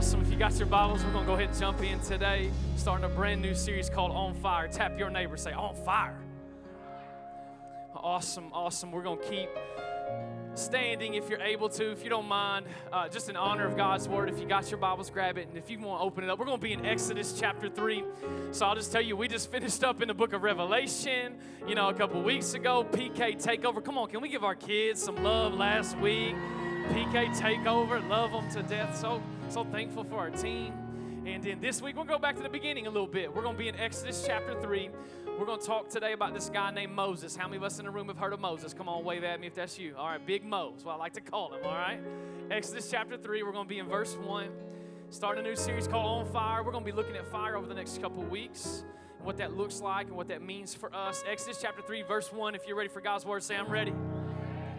Awesome. If you got your Bibles, we're going to go ahead and jump in today, starting a brand new series called On Fire. Tap your neighbor, say, On Fire. Awesome, awesome. We're going to keep standing if you're able to, if you don't mind, uh, just in honor of God's word. If you got your Bibles, grab it. And if you want to open it up, we're going to be in Exodus chapter 3. So I'll just tell you, we just finished up in the book of Revelation, you know, a couple weeks ago. PK Takeover. Come on, can we give our kids some love last week? PK Takeover, love them to death. So, so thankful for our team. And then this week, we'll go back to the beginning a little bit. We're going to be in Exodus chapter 3. We're going to talk today about this guy named Moses. How many of us in the room have heard of Moses? Come on, wave at me if that's you. All right, Big Mo is what I like to call him, all right? Exodus chapter 3, we're going to be in verse 1. Starting a new series called On Fire. We're going to be looking at fire over the next couple weeks, and what that looks like and what that means for us. Exodus chapter 3, verse 1. If you're ready for God's word, say, I'm ready.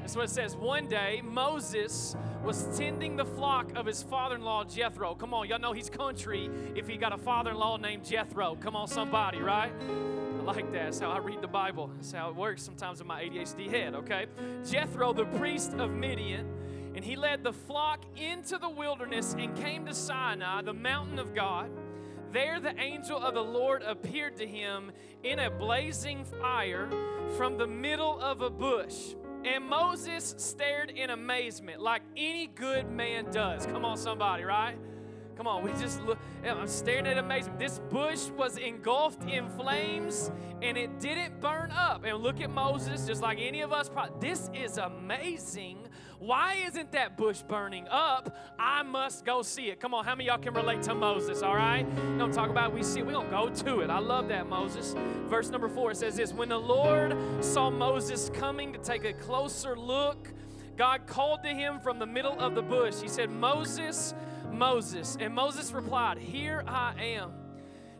That's what it says. One day, Moses was tending the flock of his father in law, Jethro. Come on, y'all know he's country if he got a father in law named Jethro. Come on, somebody, right? I like that. That's how I read the Bible. That's how it works sometimes in my ADHD head, okay? Jethro, the priest of Midian, and he led the flock into the wilderness and came to Sinai, the mountain of God. There, the angel of the Lord appeared to him in a blazing fire from the middle of a bush. And Moses stared in amazement, like any good man does. Come on, somebody, right? Come on, we just look. I'm staring at amazement. This bush was engulfed in flames and it didn't burn up. And look at Moses, just like any of us. This is amazing. Why isn't that bush burning up? I must go see it. Come on, how many y'all can relate to Moses, all right? Don't talk about it, we see it. We're going to go to it. I love that, Moses. Verse number four it says this When the Lord saw Moses coming to take a closer look, God called to him from the middle of the bush. He said, Moses, Moses. And Moses replied, Here I am.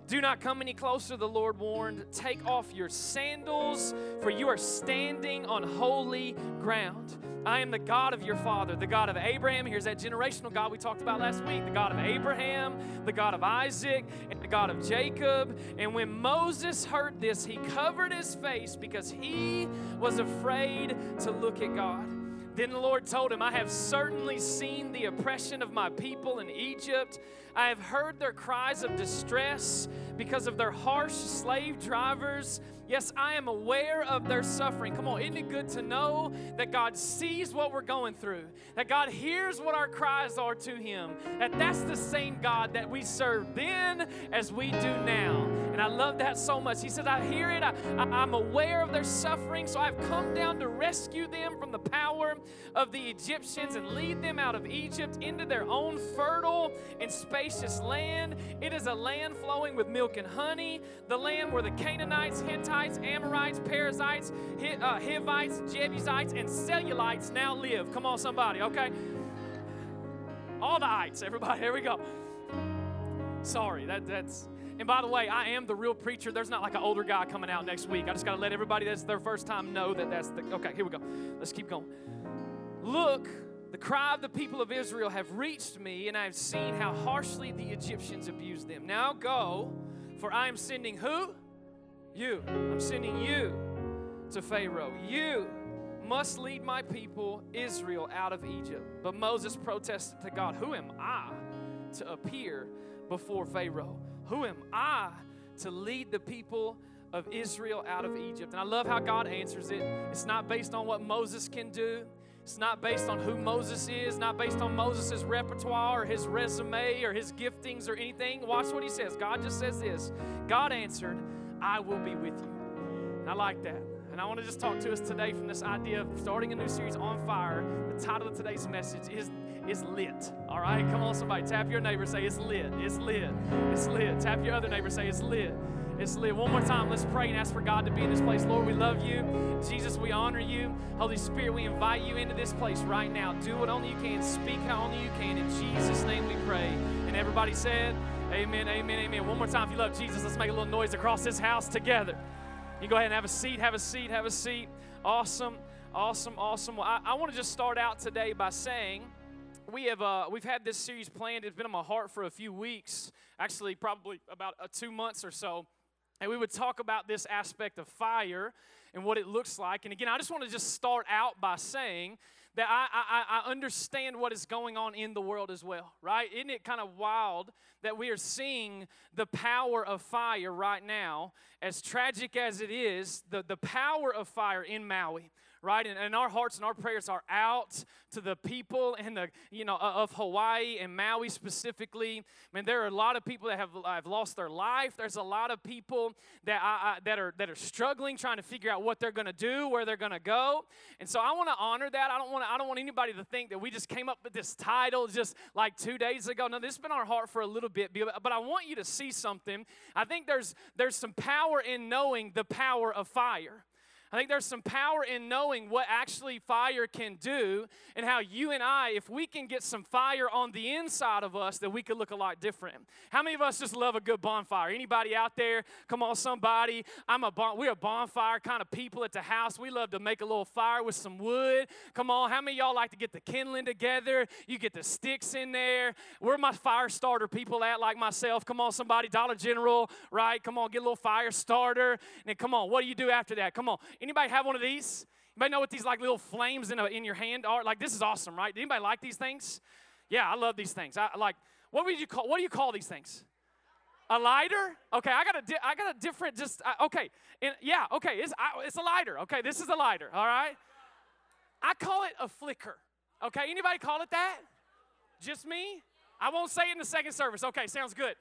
Do not come any closer, the Lord warned. Take off your sandals, for you are standing on holy ground. I am the God of your father, the God of Abraham. Here's that generational God we talked about last week the God of Abraham, the God of Isaac, and the God of Jacob. And when Moses heard this, he covered his face because he was afraid to look at God. Then the Lord told him, I have certainly seen the oppression of my people in Egypt. I have heard their cries of distress because of their harsh slave drivers. Yes, I am aware of their suffering. Come on, isn't it good to know that God sees what we're going through? That God hears what our cries are to Him? That that's the same God that we served then as we do now. And I love that so much. He says, I hear it, I, am aware of their suffering, so I've come down to rescue them from the power of the Egyptians and lead them out of Egypt into their own fertile and spacious land. It is a land flowing with milk and honey, the land where the Canaanites, Hittites, Amorites, Perizzites, uh, Hivites, Jebusites, and Cellulites now live. Come on, somebody, okay? All the ites, everybody. Here we go. Sorry, that, that's. And by the way, I am the real preacher. There's not like an older guy coming out next week. I just got to let everybody that's their first time know that that's the. Okay, here we go. Let's keep going. Look, the cry of the people of Israel have reached me, and I have seen how harshly the Egyptians abused them. Now go, for I am sending who? You. I'm sending you to Pharaoh. You must lead my people, Israel, out of Egypt. But Moses protested to God, Who am I to appear before Pharaoh? Who am I to lead the people of Israel out of Egypt? And I love how God answers it. It's not based on what Moses can do. It's not based on who Moses is, not based on Moses' repertoire or his resume or his giftings or anything. Watch what he says. God just says this God answered, I will be with you. And I like that. And I want to just talk to us today from this idea of starting a new series on fire. The title of today's message is is lit. All right, come on, somebody, tap your neighbor, say it's lit, it's lit, it's lit. Tap your other neighbor, say it's lit. It's lit. One more time, let's pray and ask for God to be in this place. Lord, we love you. Jesus, we honor you. Holy Spirit, we invite you into this place right now. Do what only you can, speak how only you can. In Jesus' name we pray. And everybody said, Amen, amen, amen. One more time, if you love Jesus, let's make a little noise across this house together. You go ahead and have a seat, have a seat, have a seat. Awesome, awesome, awesome. Well, I, I want to just start out today by saying we have uh, we've had this series planned. It's been on my heart for a few weeks, actually, probably about uh, two months or so. And we would talk about this aspect of fire and what it looks like. And again, I just want to just start out by saying that I, I, I understand what is going on in the world as well, right? Isn't it kind of wild that we are seeing the power of fire right now? As tragic as it is, the, the power of fire in Maui right? And, and, our hearts and our prayers are out to the people in the, you know, of Hawaii and Maui specifically. I mean, there are a lot of people that have, have lost their life. There's a lot of people that, I, I, that, are, that are struggling, trying to figure out what they're going to do, where they're going to go. And so I want to honor that. I don't want I don't want anybody to think that we just came up with this title just like two days ago. No, this has been our heart for a little bit, but I want you to see something. I think there's there's some power in knowing the power of fire. I think there's some power in knowing what actually fire can do and how you and I, if we can get some fire on the inside of us, that we could look a lot different. How many of us just love a good bonfire? Anybody out there? Come on, somebody. I'm a bon- we're a bonfire kind of people at the house. We love to make a little fire with some wood. Come on, how many y'all like to get the kindling together? You get the sticks in there. Where my fire starter people at, like myself? Come on, somebody, Dollar General, right? Come on, get a little fire starter. And then come on, what do you do after that? Come on. Anybody have one of these? Anybody know what these like little flames in, a, in your hand are? Like this is awesome, right? Anybody like these things? Yeah, I love these things. I like. What would you call? What do you call these things? A lighter? Okay, I got a, di- I got a different. Just uh, okay. And, yeah, okay. It's I, it's a lighter. Okay, this is a lighter. All right. I call it a flicker. Okay, anybody call it that? Just me? I won't say it in the second service. Okay, sounds good.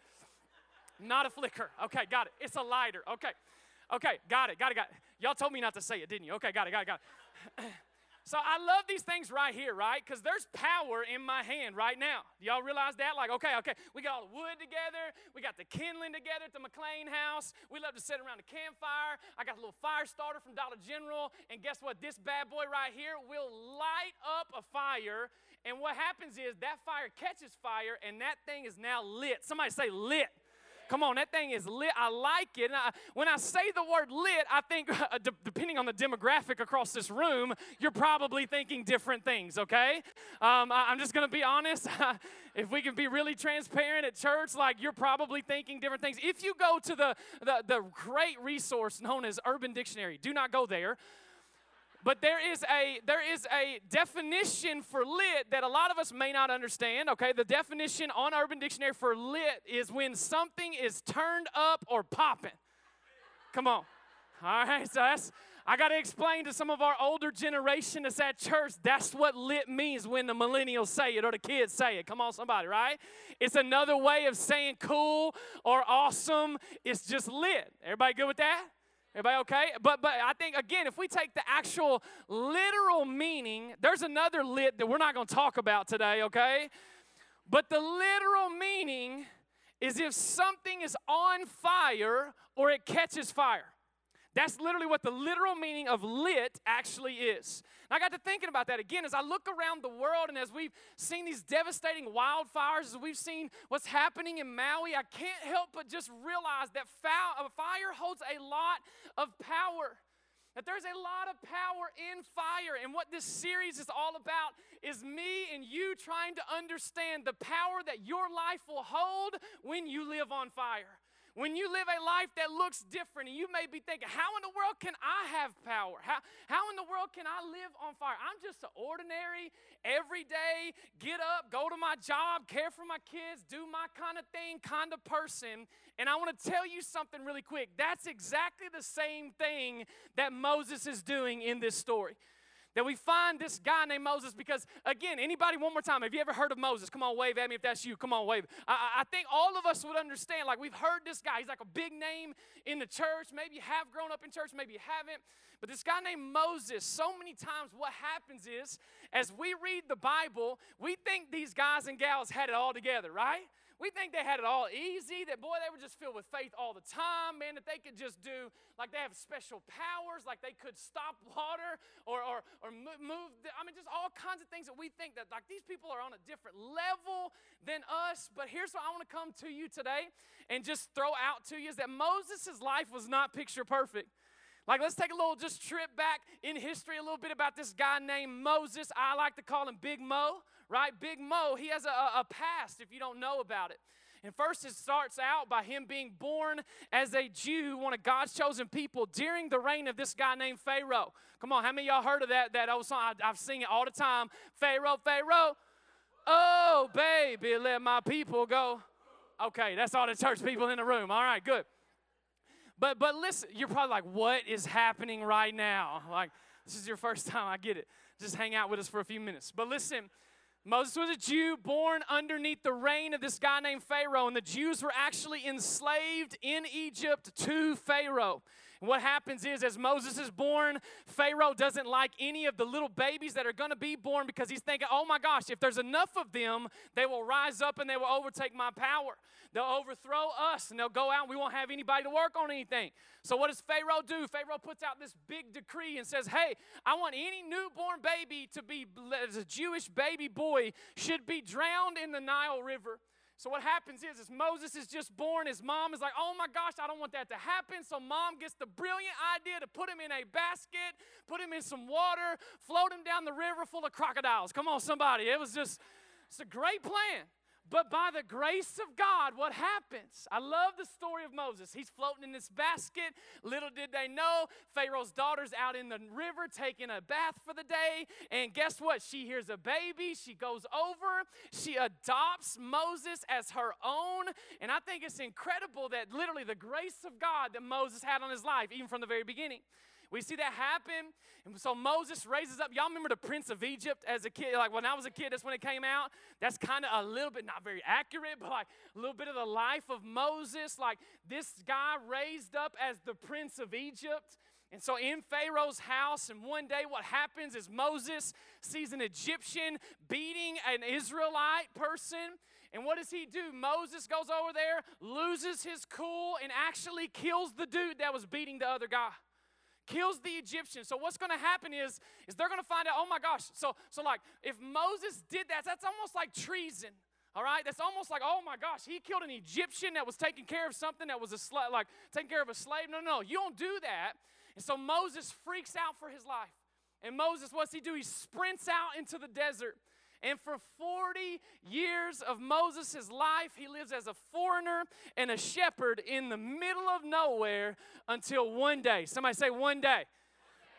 Not a flicker. Okay, got it. It's a lighter. Okay. Okay, got it, got it, got it. Y'all told me not to say it, didn't you? Okay, got it, got it, got it. so I love these things right here, right? Because there's power in my hand right now. Do y'all realize that? Like, okay, okay, we got all the wood together, we got the kindling together at the McLean house. We love to sit around the campfire. I got a little fire starter from Dollar General, and guess what? This bad boy right here will light up a fire. And what happens is that fire catches fire, and that thing is now lit. Somebody say lit. Come on, that thing is lit. I like it. I, when I say the word lit, I think, uh, depending on the demographic across this room, you're probably thinking different things, okay? Um, I, I'm just going to be honest. if we can be really transparent at church, like you're probably thinking different things. If you go to the, the, the great resource known as Urban Dictionary, do not go there. But there is a there is a definition for lit that a lot of us may not understand. Okay, the definition on Urban Dictionary for lit is when something is turned up or popping. Come on. All right, so that's I got to explain to some of our older generation that's at church, that's what lit means when the millennials say it or the kids say it. Come on, somebody, right? It's another way of saying cool or awesome. It's just lit. Everybody good with that? Everybody okay? But but I think again, if we take the actual literal meaning, there's another lit that we're not going to talk about today, okay? But the literal meaning is if something is on fire or it catches fire. That's literally what the literal meaning of lit actually is. And I got to thinking about that again as I look around the world and as we've seen these devastating wildfires, as we've seen what's happening in Maui, I can't help but just realize that fire holds a lot of power. That there's a lot of power in fire. And what this series is all about is me and you trying to understand the power that your life will hold when you live on fire. When you live a life that looks different, and you may be thinking, how in the world can I have power? How, how in the world can I live on fire? I'm just an ordinary, everyday, get up, go to my job, care for my kids, do my kind of thing kind of person. And I want to tell you something really quick. That's exactly the same thing that Moses is doing in this story that we find this guy named Moses because, again, anybody, one more time, have you ever heard of Moses? Come on, wave at me if that's you. Come on, wave. I, I think all of us would understand, like, we've heard this guy. He's like a big name in the church. Maybe you have grown up in church, maybe you haven't. But this guy named Moses, so many times what happens is, as we read the Bible, we think these guys and gals had it all together, right? We think they had it all easy, that boy, they were just filled with faith all the time, man, that they could just do, like they have special powers, like they could stop water or, or, or move, I mean, just all kinds of things that we think that, like, these people are on a different level than us. But here's what I want to come to you today and just throw out to you is that Moses' life was not picture perfect. Like, let's take a little just trip back in history a little bit about this guy named Moses. I like to call him Big Mo, right? Big Mo, he has a, a past if you don't know about it. And first, it starts out by him being born as a Jew, one of God's chosen people, during the reign of this guy named Pharaoh. Come on, how many y'all heard of that, that old song? I, I've seen it all the time. Pharaoh, Pharaoh, oh, baby, let my people go. Okay, that's all the church people in the room. All right, good. But but listen, you're probably like, what is happening right now? Like, this is your first time. I get it. Just hang out with us for a few minutes. But listen, Moses was a Jew born underneath the reign of this guy named Pharaoh, and the Jews were actually enslaved in Egypt to Pharaoh. What happens is, as Moses is born, Pharaoh doesn't like any of the little babies that are going to be born because he's thinking, oh my gosh, if there's enough of them, they will rise up and they will overtake my power. They'll overthrow us and they'll go out and we won't have anybody to work on anything. So, what does Pharaoh do? Pharaoh puts out this big decree and says, hey, I want any newborn baby to be, as a Jewish baby boy, should be drowned in the Nile River. So what happens is, as Moses is just born, his mom is like, "Oh my gosh, I don't want that to happen." So mom gets the brilliant idea to put him in a basket, put him in some water, float him down the river full of crocodiles. Come on, somebody! It was just, it's a great plan. But by the grace of God, what happens? I love the story of Moses. He's floating in this basket. Little did they know, Pharaoh's daughter's out in the river taking a bath for the day. And guess what? She hears a baby. She goes over. She adopts Moses as her own. And I think it's incredible that literally the grace of God that Moses had on his life, even from the very beginning. We see that happen. And so Moses raises up. Y'all remember the Prince of Egypt as a kid? Like when I was a kid, that's when it came out. That's kind of a little bit, not very accurate, but like a little bit of the life of Moses. Like this guy raised up as the Prince of Egypt. And so in Pharaoh's house, and one day what happens is Moses sees an Egyptian beating an Israelite person. And what does he do? Moses goes over there, loses his cool, and actually kills the dude that was beating the other guy kills the Egyptian. So what's going to happen is, is they're going to find out, oh my gosh. So, so like, if Moses did that, that's almost like treason. All right, that's almost like, oh my gosh, he killed an Egyptian that was taking care of something that was a like taking care of a slave. No, no, you don't do that. And so Moses freaks out for his life. And Moses, what's he do? He sprints out into the desert. And for 40 years of Moses' life, he lives as a foreigner and a shepherd in the middle of nowhere until one day. Somebody say, one day.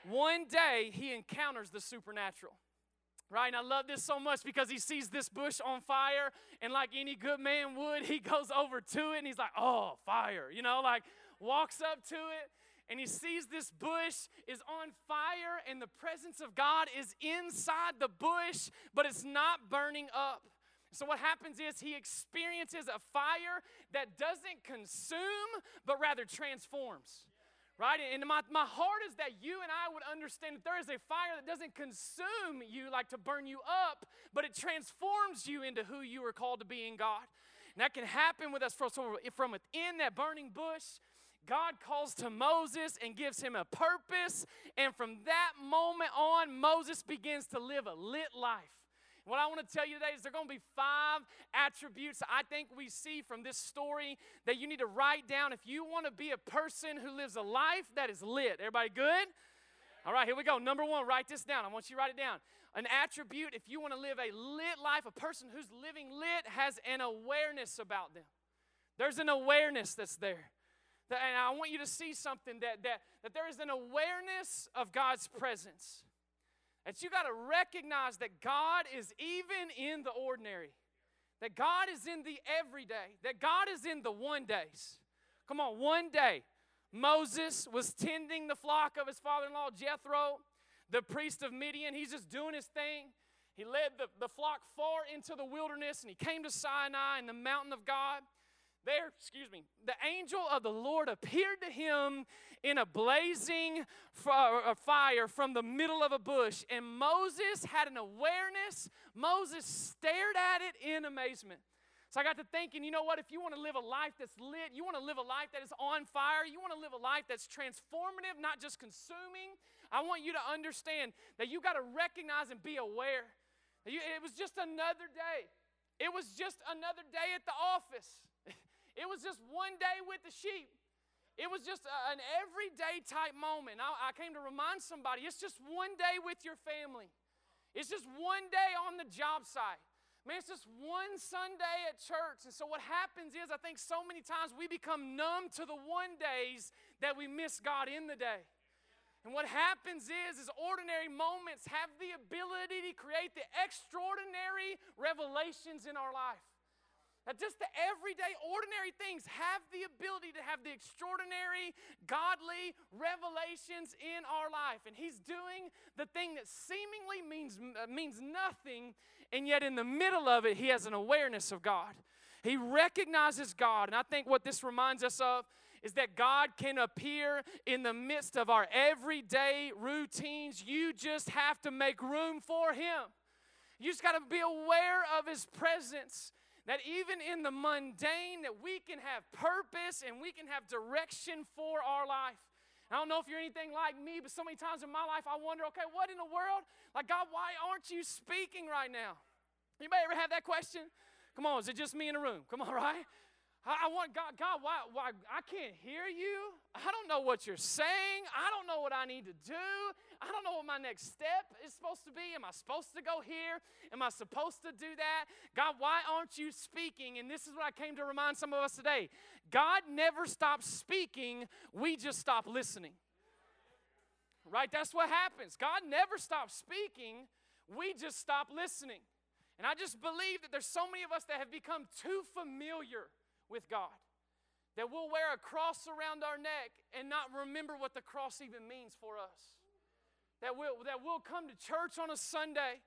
One day, he encounters the supernatural. Right? And I love this so much because he sees this bush on fire, and like any good man would, he goes over to it and he's like, oh, fire. You know, like walks up to it and he sees this bush is on fire and the presence of God is inside the bush, but it's not burning up. So, what happens is he experiences a fire that doesn't consume, but rather transforms. Right? And my, my heart is that you and I would understand that there is a fire that doesn't consume you like to burn you up, but it transforms you into who you are called to be in God. And that can happen with us from within that burning bush God calls to Moses and gives him a purpose. And from that moment on, Moses begins to live a lit life. What I want to tell you today is there are going to be five attributes I think we see from this story that you need to write down if you want to be a person who lives a life that is lit. Everybody good? All right, here we go. Number one, write this down. I want you to write it down. An attribute, if you want to live a lit life, a person who's living lit has an awareness about them. There's an awareness that's there. And I want you to see something that, that, that there is an awareness of God's presence. That you got to recognize that God is even in the ordinary, that God is in the everyday, that God is in the one days. Come on, one day, Moses was tending the flock of his father in law, Jethro, the priest of Midian. He's just doing his thing. He led the, the flock far into the wilderness and he came to Sinai in the mountain of God. There, excuse me, the angel of the Lord appeared to him in a blazing fire from the middle of a bush, and Moses had an awareness. Moses stared at it in amazement. So I got to thinking, you know what? If you want to live a life that's lit, you want to live a life that is on fire, you want to live a life that's transformative, not just consuming, I want you to understand that you got to recognize and be aware. It was just another day. It was just another day at the office. It was just one day with the sheep. It was just an everyday type moment. I, I came to remind somebody it's just one day with your family, it's just one day on the job site. Man, it's just one Sunday at church. And so what happens is, I think so many times we become numb to the one days that we miss God in the day. And what happens is, is ordinary moments have the ability to create the extraordinary revelations in our life. That just the everyday, ordinary things have the ability to have the extraordinary, godly revelations in our life. And He's doing the thing that seemingly means, uh, means nothing, and yet in the middle of it, He has an awareness of God. He recognizes God. And I think what this reminds us of is that God can appear in the midst of our everyday routines. You just have to make room for Him. You just got to be aware of His presence. That even in the mundane, that we can have purpose and we can have direction for our life. I don't know if you're anything like me, but so many times in my life I wonder, okay, what in the world? Like, God, why aren't you speaking right now? Anybody ever have that question? Come on, is it just me in the room? Come on, right? I, want God, God, why, why I can't hear you? I don't know what you're saying. I don't know what I need to do. I don't know what my next step is supposed to be. Am I supposed to go here? Am I supposed to do that? God, why aren't you speaking? And this is what I came to remind some of us today. God never stops speaking, we just stop listening. Right? That's what happens. God never stops speaking, we just stop listening. And I just believe that there's so many of us that have become too familiar with God. That we'll wear a cross around our neck and not remember what the cross even means for us. That we'll, that we'll come to church on a Sunday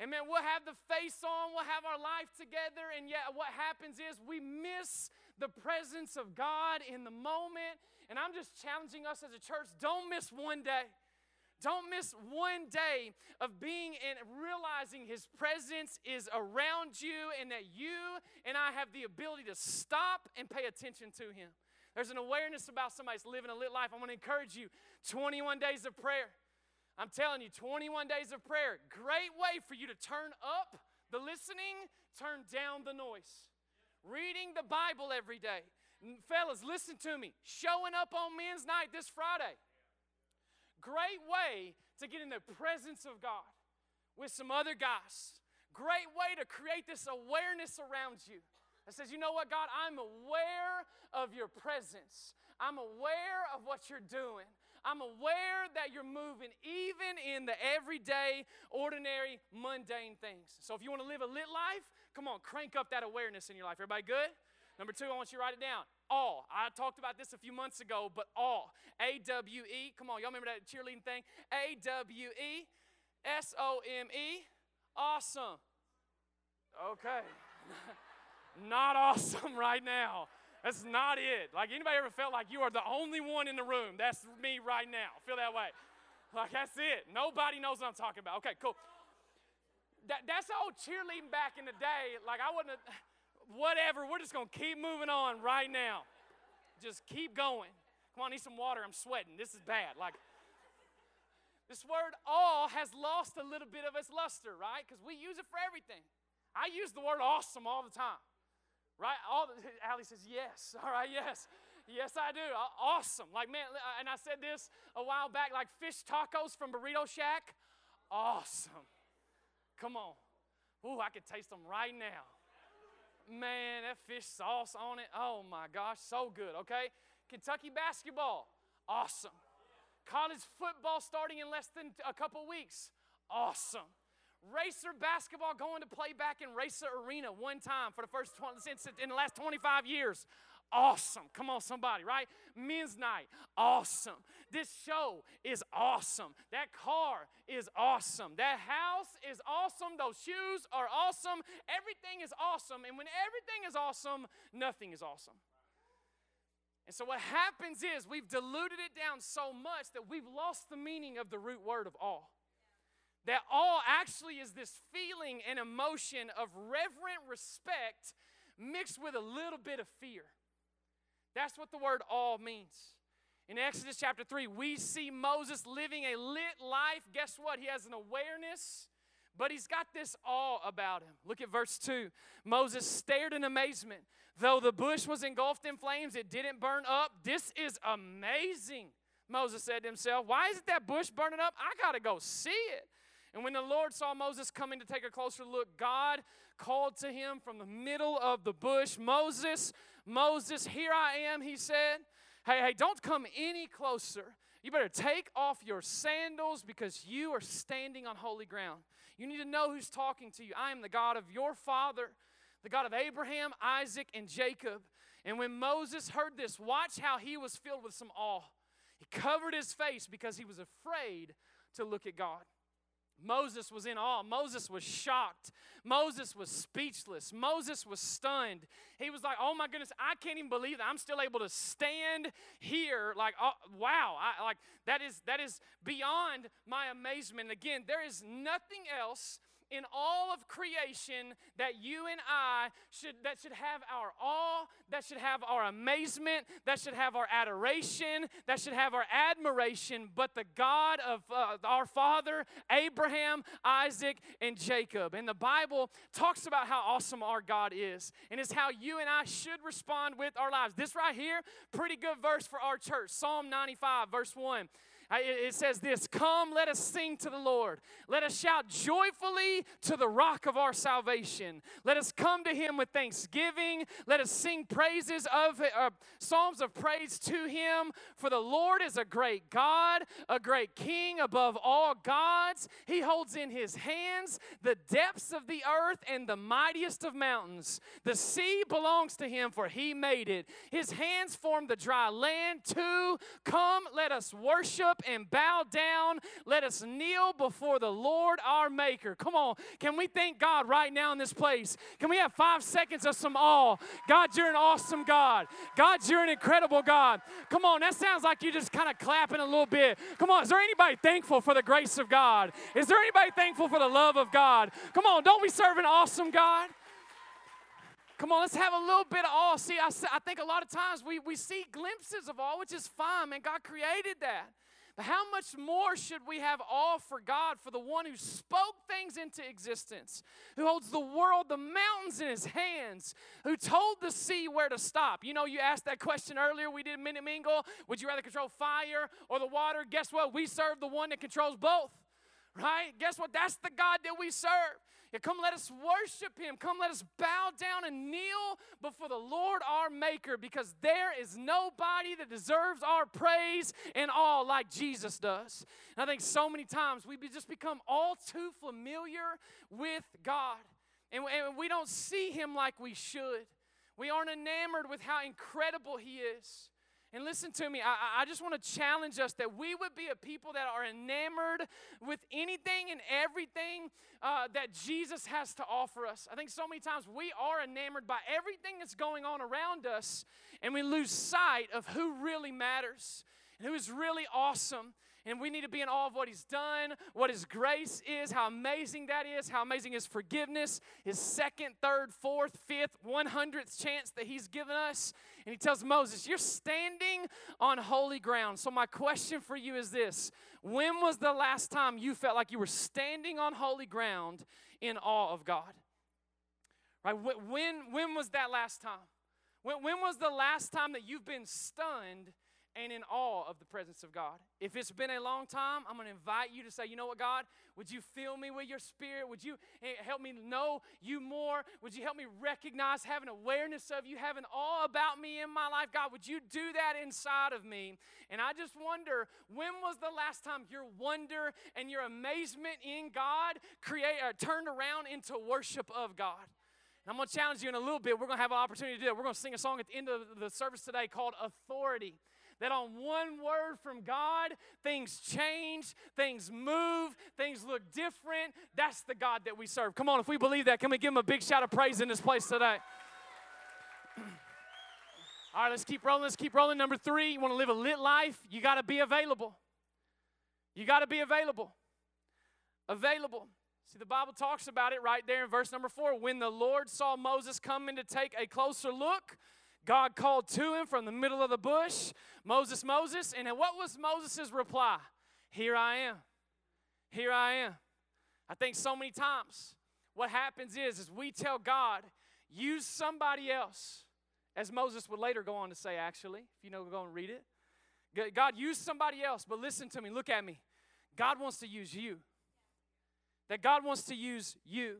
and man, we'll have the face on, we'll have our life together, and yet what happens is we miss the presence of God in the moment. And I'm just challenging us as a church don't miss one day. Don't miss one day of being and realizing His presence is around you and that you and I have the ability to stop and pay attention to Him. There's an awareness about somebody's living a lit life. I want to encourage you 21 days of prayer. I'm telling you, 21 days of prayer, great way for you to turn up the listening, turn down the noise. Reading the Bible every day. Fellas, listen to me. Showing up on men's night this Friday Great way to get in the presence of God with some other guys. Great way to create this awareness around you that says, you know what, God, I'm aware of your presence. I'm aware of what you're doing. I'm aware that you're moving even in the everyday, ordinary, mundane things. So if you want to live a lit life, come on, crank up that awareness in your life. Everybody good? Number two, I want you to write it down. All. I talked about this a few months ago, but all. A W E. Come on, y'all remember that cheerleading thing? A W E S O M E. Awesome. Okay. not awesome right now. That's not it. Like anybody ever felt like you are the only one in the room? That's me right now. Feel that way. Like that's it. Nobody knows what I'm talking about. Okay, cool. That, that's old cheerleading back in the day. Like I wouldn't have whatever, we're just going to keep moving on right now. Just keep going. Come on, I need some water. I'm sweating. This is bad. Like, this word all has lost a little bit of its luster, right? Because we use it for everything. I use the word awesome all the time, right? All the, Allie says, yes. All right, yes. Yes, I do. Uh, awesome. Like, man, uh, and I said this a while back like fish tacos from Burrito Shack. Awesome. Come on. Ooh, I could taste them right now. Man, that fish sauce on it. Oh my gosh, so good, okay? Kentucky basketball, awesome. College football starting in less than a couple weeks, awesome. Racer basketball going to play back in Racer Arena one time for the first 20, since in the last 25 years awesome. Come on, somebody, right? Men's night, awesome. This show is awesome. That car is awesome. That house is awesome. Those shoes are awesome. Everything is awesome. And when everything is awesome, nothing is awesome. And so, what happens is we've diluted it down so much that we've lost the meaning of the root word of awe. That awe actually is this feeling and emotion of reverent respect mixed with a little bit of fear. That's what the word all means. In Exodus chapter 3, we see Moses living a lit life. Guess what? He has an awareness, but he's got this awe about him. Look at verse 2. Moses stared in amazement. Though the bush was engulfed in flames, it didn't burn up. This is amazing, Moses said to himself. Why isn't that bush burning up? I got to go see it. And when the Lord saw Moses coming to take a closer look, God called to him from the middle of the bush Moses, Moses, here I am, he said. Hey, hey, don't come any closer. You better take off your sandals because you are standing on holy ground. You need to know who's talking to you. I am the God of your father, the God of Abraham, Isaac, and Jacob. And when Moses heard this, watch how he was filled with some awe. He covered his face because he was afraid to look at God. Moses was in awe. Moses was shocked. Moses was speechless. Moses was stunned. He was like, "Oh my goodness, I can't even believe that I'm still able to stand here." Like, oh, wow, I, like that is that is beyond my amazement. Again, there is nothing else in all of creation that you and I should that should have our awe, that should have our amazement, that should have our adoration, that should have our admiration, but the God of uh, our father Abraham, Isaac, and Jacob. And the Bible talks about how awesome our God is, and it's how you and I should respond with our lives. This right here, pretty good verse for our church. Psalm 95 verse 1. It says this Come, let us sing to the Lord. Let us shout joyfully to the rock of our salvation. Let us come to him with thanksgiving. Let us sing praises of uh, psalms of praise to him. For the Lord is a great God, a great King above all gods. He holds in his hands the depths of the earth and the mightiest of mountains. The sea belongs to him, for he made it. His hands formed the dry land too. Come, let us worship and bow down. Let us kneel before the Lord our Maker. Come on. Can we thank God right now in this place? Can we have five seconds of some awe? God, you're an awesome God. God, you're an incredible God. Come on. That sounds like you're just kind of clapping a little bit. Come on. Is there anybody thankful for the grace of God? Is there anybody thankful for the love of God? Come on. Don't we serve an awesome God? Come on, let's have a little bit of awe. See, I, I think a lot of times we, we see glimpses of awe, which is fine, man. God created that. How much more should we have awe for God, for the one who spoke things into existence, who holds the world, the mountains in his hands, who told the sea where to stop? You know, you asked that question earlier. We did Minute Mingle. Would you rather control fire or the water? Guess what? We serve the one that controls both, right? Guess what? That's the God that we serve. Yeah, come let us worship him. Come let us bow down and kneel before the Lord our Maker because there is nobody that deserves our praise and all like Jesus does. And I think so many times we just become all too familiar with God and we don't see him like we should. We aren't enamored with how incredible he is. And listen to me, I, I just want to challenge us that we would be a people that are enamored with anything and everything uh, that Jesus has to offer us. I think so many times we are enamored by everything that's going on around us, and we lose sight of who really matters and who is really awesome and we need to be in awe of what He's done, what His grace is, how amazing that is, how amazing His forgiveness, His second, third, fourth, fifth, one hundredth chance that He's given us. And He tells Moses, You're standing on holy ground. So, my question for you is this When was the last time you felt like you were standing on holy ground in awe of God? Right? When, when was that last time? When, when was the last time that you've been stunned and in awe of the presence of God. If it's been a long time, I'm going to invite you to say, you know what, God, would you fill me with your spirit? Would you eh, help me know you more? Would you help me recognize, have an awareness of you, have an awe about me in my life? God, would you do that inside of me? And I just wonder, when was the last time your wonder and your amazement in God create, uh, turned around into worship of God? And I'm going to challenge you in a little bit. We're going to have an opportunity to do it. We're going to sing a song at the end of the service today called Authority that on one word from God, things change, things move, things look different. That's the God that we serve. Come on, if we believe that, can we give him a big shout of praise in this place today? All right, let's keep rolling. Let's keep rolling. Number three, you want to live a lit life? You got to be available. You got to be available. Available. See, the Bible talks about it right there in verse number four. When the Lord saw Moses coming to take a closer look, God called to him from the middle of the bush, Moses, Moses. And what was Moses' reply? Here I am. Here I am. I think so many times what happens is is we tell God, use somebody else, as Moses would later go on to say, actually, if you know, go and read it. God, use somebody else, but listen to me, look at me. God wants to use you. That God wants to use you.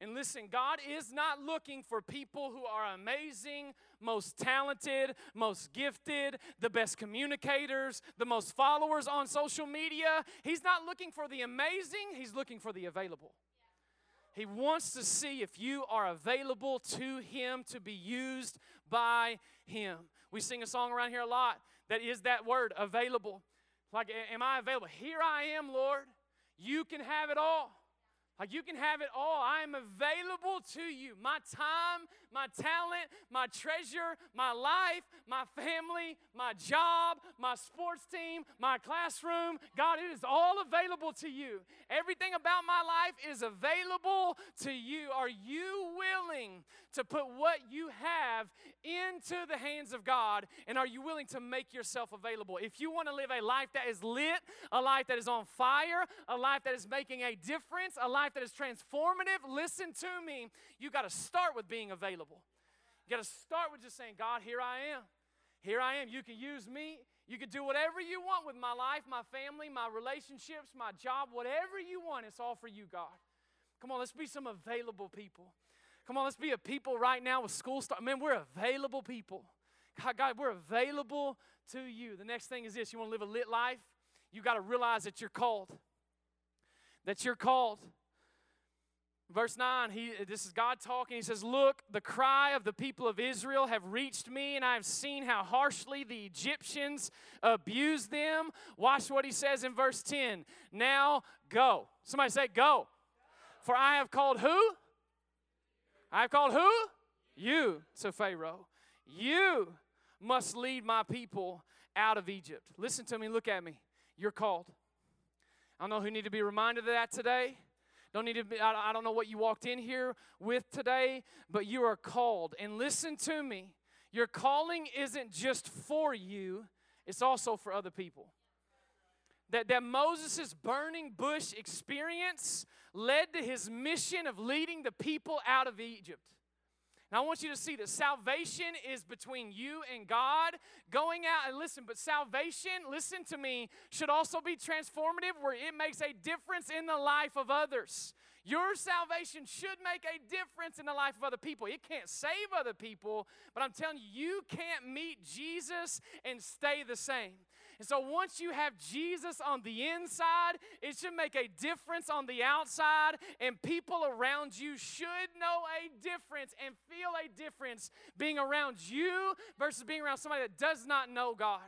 And listen, God is not looking for people who are amazing, most talented, most gifted, the best communicators, the most followers on social media. He's not looking for the amazing, He's looking for the available. He wants to see if you are available to Him to be used by Him. We sing a song around here a lot that is that word available. Like, am I available? Here I am, Lord. You can have it all. Like you can have it all. I am available to you. My time, my talent, my treasure, my life, my family, my job, my sports team, my classroom. God, it is all available to you. Everything about my life is available to you. Are you willing to put what you have into the hands of God? And are you willing to make yourself available? If you want to live a life that is lit, a life that is on fire, a life that is making a difference, a life that is transformative, listen to me. You got to start with being available. You got to start with just saying, God, here I am. Here I am. You can use me. You can do whatever you want with my life, my family, my relationships, my job, whatever you want. It's all for you, God. Come on, let's be some available people. Come on, let's be a people right now with school start. Man, we're available people. God, God, we're available to you. The next thing is this you want to live a lit life? You got to realize that you're called. That you're called. Verse 9, he, this is God talking. He says, Look, the cry of the people of Israel have reached me, and I have seen how harshly the Egyptians abuse them. Watch what he says in verse 10. Now go. Somebody say, Go. For I have called who? I've called who? You to Pharaoh. You must lead my people out of Egypt. Listen to me, look at me. You're called. I don't know who need to be reminded of that today. Don't need to be, I don't know what you walked in here with today, but you are called. And listen to me. Your calling isn't just for you, it's also for other people. That, that Moses' burning bush experience led to his mission of leading the people out of Egypt. And I want you to see that salvation is between you and God. Going out and listen, but salvation, listen to me, should also be transformative where it makes a difference in the life of others. Your salvation should make a difference in the life of other people. It can't save other people, but I'm telling you, you can't meet Jesus and stay the same. And so once you have Jesus on the inside, it should make a difference on the outside, and people around you should know a difference and feel a difference being around you versus being around somebody that does not know God.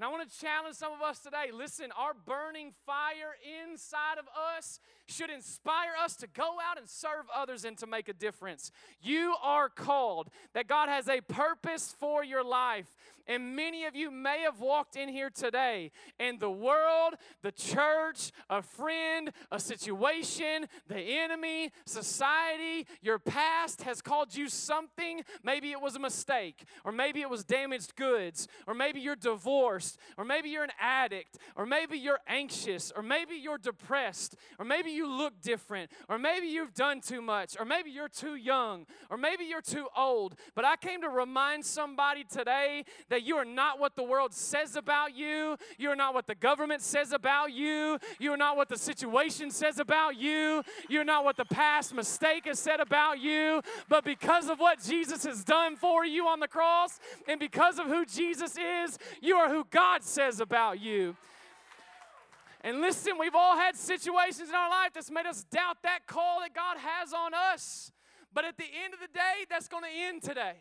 And I want to challenge some of us today. Listen, our burning fire inside of us should inspire us to go out and serve others and to make a difference. You are called, that God has a purpose for your life. And many of you may have walked in here today, and the world, the church, a friend, a situation, the enemy, society, your past has called you something. Maybe it was a mistake, or maybe it was damaged goods, or maybe you're divorced, or maybe you're an addict, or maybe you're anxious, or maybe you're depressed, or maybe you look different, or maybe you've done too much, or maybe you're too young, or maybe you're too old. But I came to remind somebody today that you are not what the world says about you. You are not what the government says about you. You are not what the situation says about you. You're not what the past mistake has said about you. But because of what Jesus has done for you on the cross and because of who Jesus is, you are who God says about you. And listen, we've all had situations in our life that's made us doubt that call that God has on us. But at the end of the day, that's going to end today.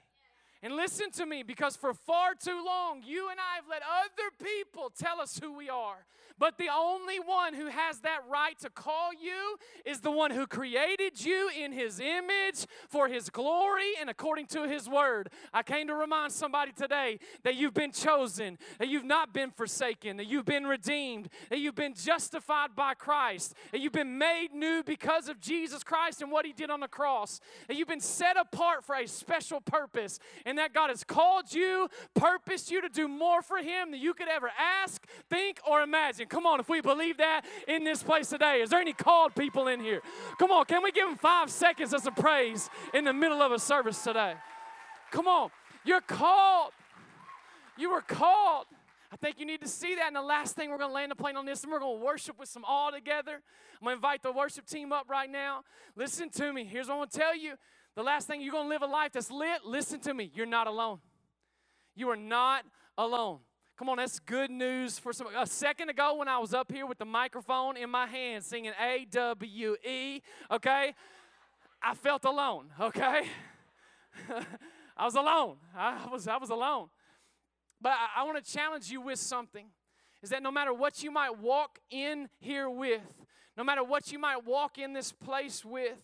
And listen to me because for far too long, you and I have let other people tell us who we are. But the only one who has that right to call you is the one who created you in his image for his glory and according to his word. I came to remind somebody today that you've been chosen, that you've not been forsaken, that you've been redeemed, that you've been justified by Christ, that you've been made new because of Jesus Christ and what he did on the cross, that you've been set apart for a special purpose. and that God has called you, purposed you to do more for Him than you could ever ask, think, or imagine. Come on, if we believe that in this place today, is there any called people in here? Come on, can we give them five seconds of some praise in the middle of a service today? Come on, you're called. You were called. I think you need to see that. And the last thing, we're going to land the plane on this, and we're going to worship with some awe together. I'm going to invite the worship team up right now. Listen to me. Here's what I'm going to tell you. The last thing, you're going to live a life that's lit. Listen to me. You're not alone. You are not alone. Come on, that's good news for some. A second ago, when I was up here with the microphone in my hand singing A W E, okay, I felt alone, okay? I was alone. I was, I was alone. But I, I want to challenge you with something is that no matter what you might walk in here with, no matter what you might walk in this place with,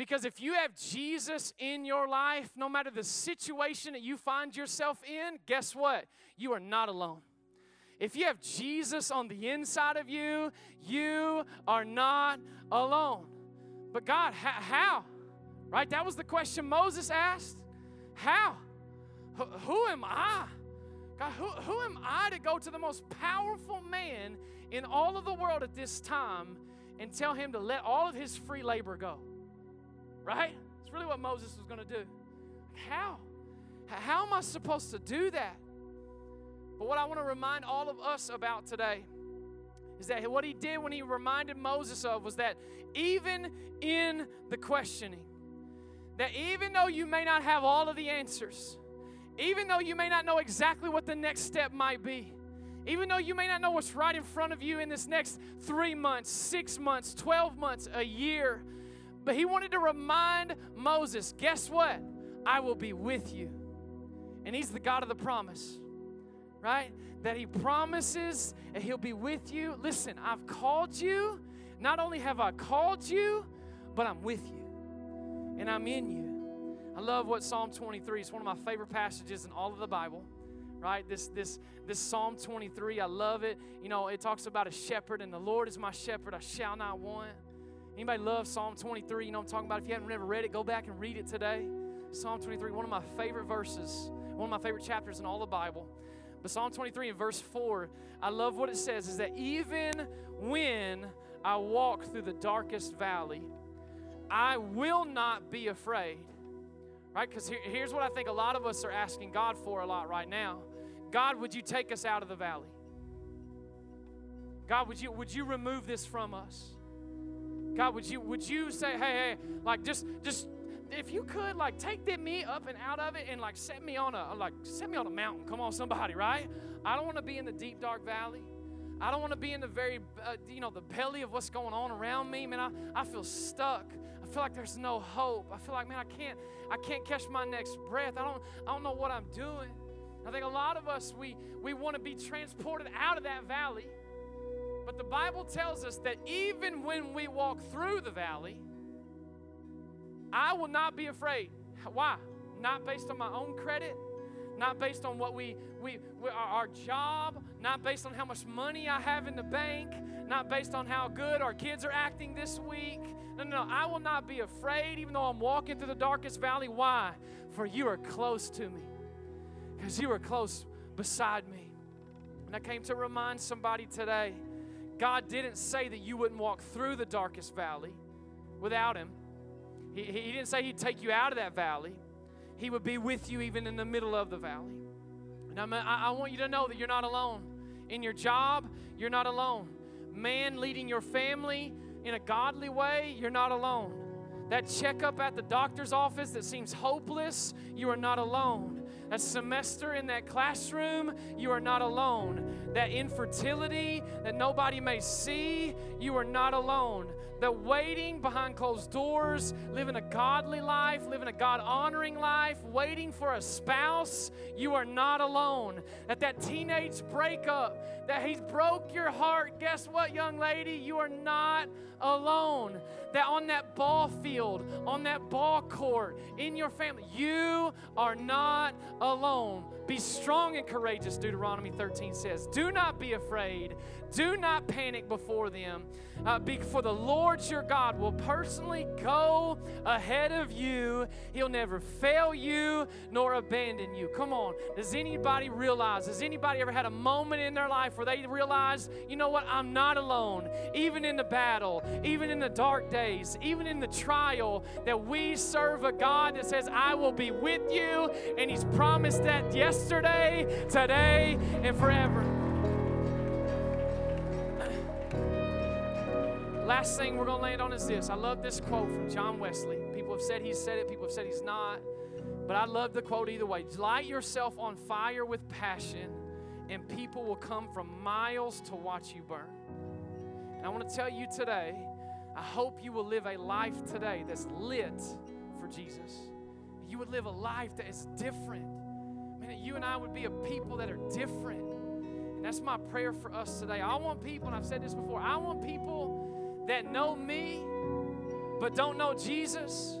because if you have Jesus in your life, no matter the situation that you find yourself in, guess what? You are not alone. If you have Jesus on the inside of you, you are not alone. But God, how? Right? That was the question Moses asked. How? Who am I? God, who, who am I to go to the most powerful man in all of the world at this time and tell him to let all of his free labor go? Right? It's really what Moses was going to do. How? How am I supposed to do that? But what I want to remind all of us about today is that what he did when he reminded Moses of was that even in the questioning, that even though you may not have all of the answers, even though you may not know exactly what the next step might be, even though you may not know what's right in front of you in this next three months, six months, 12 months, a year, but he wanted to remind Moses guess what? I will be with you. And he's the God of the promise, right? That he promises and he'll be with you. Listen, I've called you. Not only have I called you, but I'm with you and I'm in you. I love what Psalm 23 is one of my favorite passages in all of the Bible. Right? This this this Psalm 23, I love it. You know, it talks about a shepherd and the Lord is my shepherd, I shall not want. Anybody love Psalm 23? You know I'm talking about. If you haven't never read it, go back and read it today. Psalm 23, one of my favorite verses, one of my favorite chapters in all the Bible. But Psalm 23 in verse 4, I love what it says is that even when I walk through the darkest valley, I will not be afraid Right? Because here, here's what I think a lot of us are asking God for a lot right now God, would you take us out of the valley? God, would you, would you remove this from us? God, would you, would you say, hey, hey, like just, just, if you could, like take me up and out of it and like set me on a, like set me on a mountain. Come on, somebody, right? I don't want to be in the deep, dark valley. I don't want to be in the very, uh, you know, the belly of what's going on around me. Man, I, I feel stuck i feel like there's no hope. I feel like, man, I can't, I can't catch my next breath. I don't, I don't know what I'm doing. I think a lot of us we we want to be transported out of that valley. But the Bible tells us that even when we walk through the valley, I will not be afraid. Why? Not based on my own credit, not based on what we, we, we, our job, not based on how much money I have in the bank, not based on how good our kids are acting this week. No, no, no. I will not be afraid even though I'm walking through the darkest valley. Why? For you are close to me. Because you are close beside me. And I came to remind somebody today God didn't say that you wouldn't walk through the darkest valley without Him. He, he didn't say He'd take you out of that valley. He would be with you even in the middle of the valley. And I'm, I, I want you to know that you're not alone. In your job, you're not alone. Man leading your family in a godly way, you're not alone. That checkup at the doctor's office that seems hopeless, you are not alone. That semester in that classroom, you are not alone. That infertility that nobody may see, you are not alone that waiting behind closed doors, living a godly life, living a God honoring life, waiting for a spouse, you are not alone. That that teenage breakup, that he's broke your heart, guess what, young lady? You are not alone. That on that ball field, on that ball court, in your family, you are not alone. Be strong and courageous, Deuteronomy 13 says. Do not be afraid. Do not panic before them. Uh, for the Lord your God will personally go ahead of you. He'll never fail you nor abandon you. Come on. Does anybody realize? Has anybody ever had a moment in their life where they realize, you know what? I'm not alone. Even in the battle, even in the dark days, even in the trial, that we serve a God that says, I will be with you. And He's promised that yesterday, today, and forever. Last thing we're going to land on is this. I love this quote from John Wesley. People have said he said it, people have said he's not. But I love the quote either way. Light yourself on fire with passion, and people will come from miles to watch you burn. And I want to tell you today, I hope you will live a life today that's lit for Jesus. You would live a life that is different. Man, you and I would be a people that are different. And that's my prayer for us today. I want people, and I've said this before, I want people that know me but don't know Jesus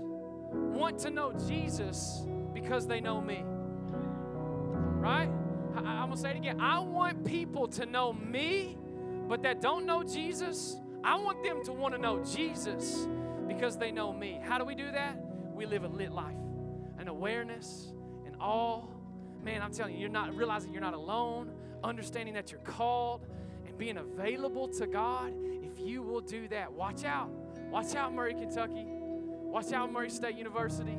want to know Jesus because they know me. Right? I, am going to say it again. I want people to know me but that don't know Jesus. I want them to want to know Jesus because they know me. How do we do that? We live a lit life, an awareness, and all. Man, I'm telling you, you're not realizing you're not alone, understanding that you're called, and being available to God If you will do that, watch out. Watch out, Murray, Kentucky. Watch out, Murray State University.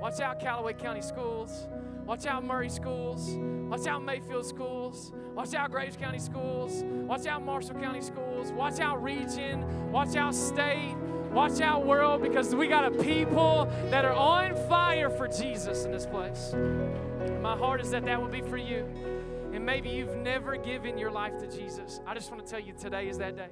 Watch out, Callaway County Schools. Watch out, Murray Schools. Watch out, Mayfield Schools. Watch out, Graves County Schools. Watch out, Marshall County Schools. Watch out, Region. Watch out, State. Watch out, world, because we got a people that are on fire for Jesus in this place. My heart is that that will be for you. And maybe you've never given your life to Jesus. I just want to tell you today is that day.